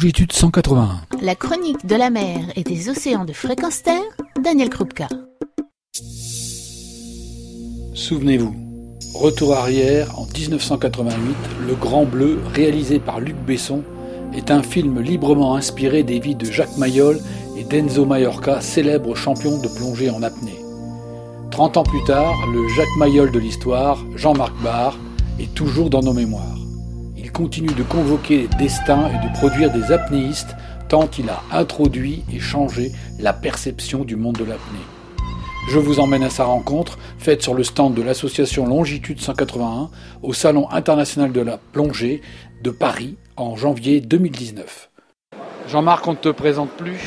longitude 181. La chronique de la mer et des océans de fréquence terre, Daniel Krupka. Souvenez-vous, retour arrière en 1988, Le Grand Bleu, réalisé par Luc Besson, est un film librement inspiré des vies de Jacques Mayol et d'Enzo Mallorca, célèbre champion de plongée en apnée. 30 ans plus tard, le Jacques Mayol de l'histoire, Jean-Marc Barr, est toujours dans nos mémoires continue de convoquer des destins et de produire des apnéistes tant il a introduit et changé la perception du monde de l'apnée. Je vous emmène à sa rencontre, faite sur le stand de l'association Longitude 181 au Salon international de la plongée de Paris en janvier 2019. Jean-Marc, on ne te présente plus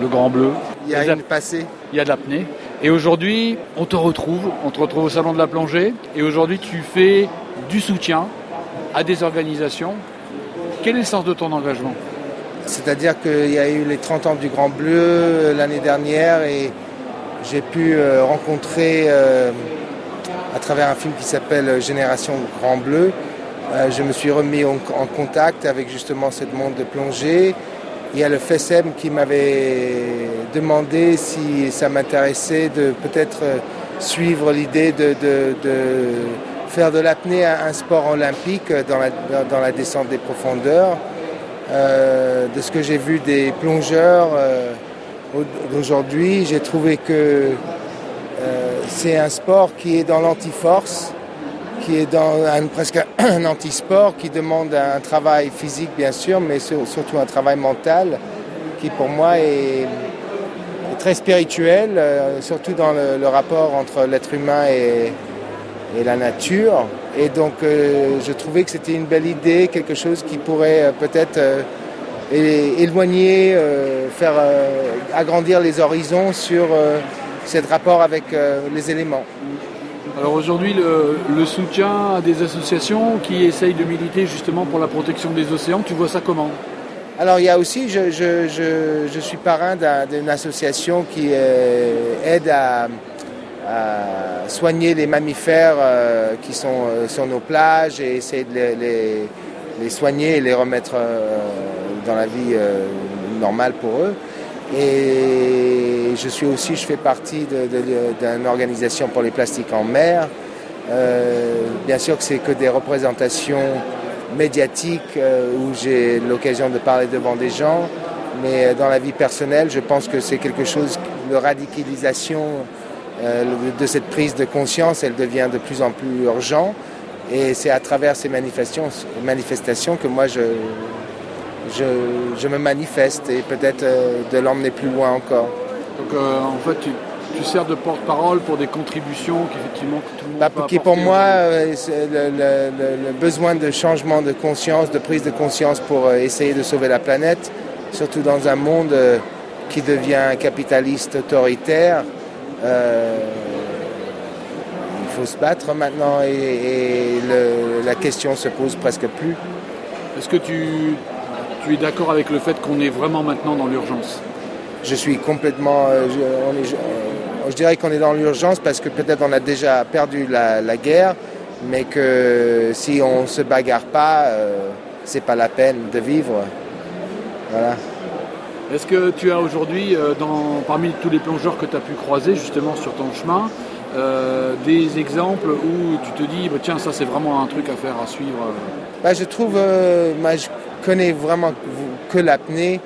le Grand Bleu. Il y a une passé. Il y a de l'apnée. Et aujourd'hui, on te retrouve, on te retrouve au Salon de la plongée. Et aujourd'hui, tu fais du soutien à des organisations. Quel est le sens de ton engagement? C'est-à-dire qu'il y a eu les 30 ans du Grand Bleu euh, l'année dernière et j'ai pu euh, rencontrer euh, à travers un film qui s'appelle Génération Grand Bleu. je me suis remis en, contact avec justement cette monde de plongée. Il y a le FESEM qui m'avait demandé si ça m'intéressait de peut-être suivre l'idée de faire de l'apnée un sport olympique dans la, descente des profondeurs. Euh, de ce que j'ai vu des plongeurs euh, d'aujourd'hui, j'ai trouvé que euh, c'est un sport qui est dans l'anti-force, qui est dans un, presque un anti-sport, qui demande un travail physique bien sûr, mais surtout un travail mental, qui pour moi est, très spirituel, surtout dans le rapport entre l'être humain et, et la nature. Et donc euh, je trouvais que c'était une belle idée, quelque chose qui pourrait euh, peut-être euh, éloigner, faire agrandir les horizons sur ce rapport avec les éléments. Alors aujourd'hui, le, soutien à des associations qui essayent de militer justement pour la protection des océans, tu vois ça comment? Alors il y a aussi, je, je, je suis parrain d'une association qui aide à, à soigner les mammifères euh, qui sont euh, sur nos plages et essayer de les, soigner et les remettre euh, dans la vie normale pour eux. Et je suis aussi, je fais partie d'une organisation pour les plastiques en mer. bien sûr que c'est que des représentations médiatiques où j'ai l'occasion de parler devant des gens, mais dans la vie personnelle, je pense que c'est quelque chose de radicalisation de cette prise de conscience, elle devient de plus en plus urgente. Et c'est à travers ces manifestations, que moi je, je, me manifeste et peut-être euh, de l'emmener plus loin encore. Donc euh, en fait, tu, tu sers de porte-parole pour des contributions qu'effectivement tout le monde bah, Qui pour moi, le, le, besoin de changement de conscience, de prise de conscience pour essayer de sauver la planète, surtout dans un monde qui devient capitaliste autoritaire. Euh, il faut se battre maintenant et, la question se pose presque plus. Est-ce que tu, es d'accord avec le fait qu'on est vraiment maintenant dans l'urgence? Je suis complètement... Euh, je, dirais qu'on est dans l'urgence parce que peut-être on a déjà perdu la, guerre, mais que si on ne se bagarre pas, euh, c'est pas la peine de vivre. Voilà. Est-ce que tu as aujourd'hui, euh, parmi tous les plongeurs que tu as pu croiser justement sur ton chemin, euh, des exemples où tu te dis, bah, tiens, ça c'est vraiment un truc à faire, à suivre euh bah, Je trouve, je connais vraiment que l'apnée.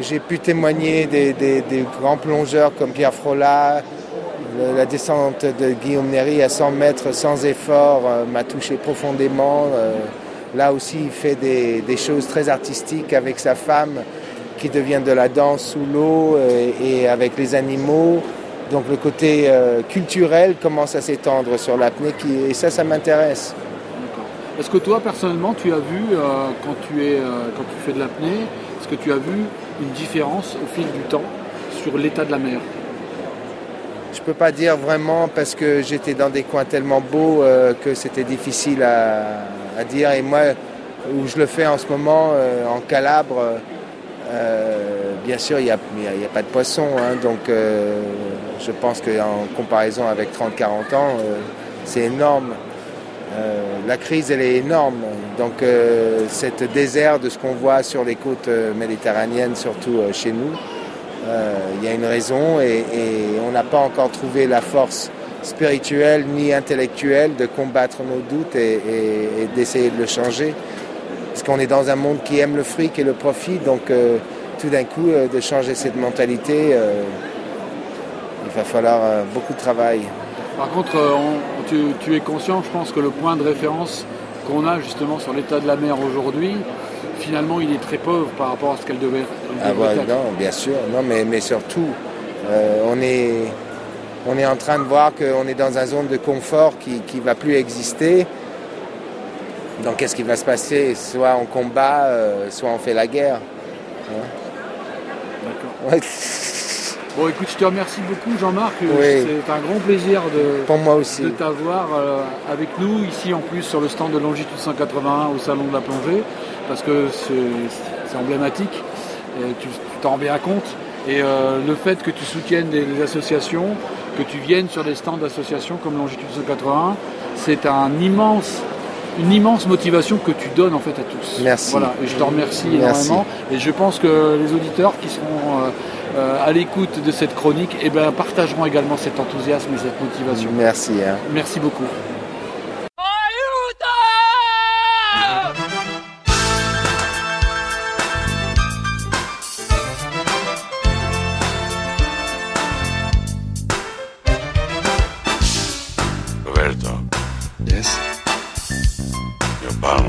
J'ai pu témoigner des, grands plongeurs comme Pierre Frola. la descente de Guillaume Néry à 100 mètres sans effort m'a touché profondément. là aussi, il fait des choses très artistiques avec sa femme qui devient de la danse sous l'eau euh, et avec les animaux. Donc le côté euh, culturel commence à s'étendre sur l'apnée et ça, ça m'intéresse. Est-ce que toi, personnellement, tu as vu, euh, quand, tu es, quand tu fais de l'apnée, est-ce que tu as vu une différence au fil du temps sur l'état de la mer? Je ne peux pas dire vraiment parce que j'étais dans des coins tellement beaux que c'était difficile à, à, dire. Et moi, où je le fais en ce moment, en Calabre, euh, bien sûr, il n'y a, pas de poisson, hein, donc euh, je pense qu'en comparaison avec 30-40 ans, euh, c'est énorme. la crise, elle est énorme. Donc, cette désert de ce qu'on voit sur les côtes méditerranéennes, surtout chez nous, il y a une raison et, on n'a pas encore trouvé la force spirituelle ni intellectuelle de combattre nos doutes et d'essayer de le changer. Parce qu'on est dans un monde qui aime le fric et le profit, donc euh, tout d'un coup, euh, de changer cette mentalité, euh, il va falloir beaucoup de travail. Par contre, tu, es conscient, je pense que le point de référence qu'on a justement sur l'état de la mer aujourd'hui, finalement, il est très pauvre par rapport à ce qu'elle devait, être. ah Non, bien sûr, non, mais, mais surtout, on, est, on est en train de voir qu'on est dans une zone de confort qui ne va plus exister. Donc qu'est-ce qui va se passer? Soit on combat, euh, soit on fait la guerre. Hein D'accord. Bon écoute, je te remercie beaucoup Jean-Marc. C'est un grand plaisir de, Pour moi aussi. de t'avoir euh, avec nous ici en plus sur le stand de Longitude 181 au Salon de la Plongée parce que c'est emblématique. Et tu t'en rends bien compte. Et euh, le fait que tu soutiennes des, des associations, que tu viennes sur des stands d'associations comme Longitude 181, c'est un immense une immense motivation que tu donnes en fait à tous. Merci. Voilà, et je te remercie énormément. Et je pense que les auditeurs qui seront euh, euh, à l'écoute de cette chronique eh ben, partageront également cet enthousiasme et cette motivation. Merci. Hein. Merci beaucoup.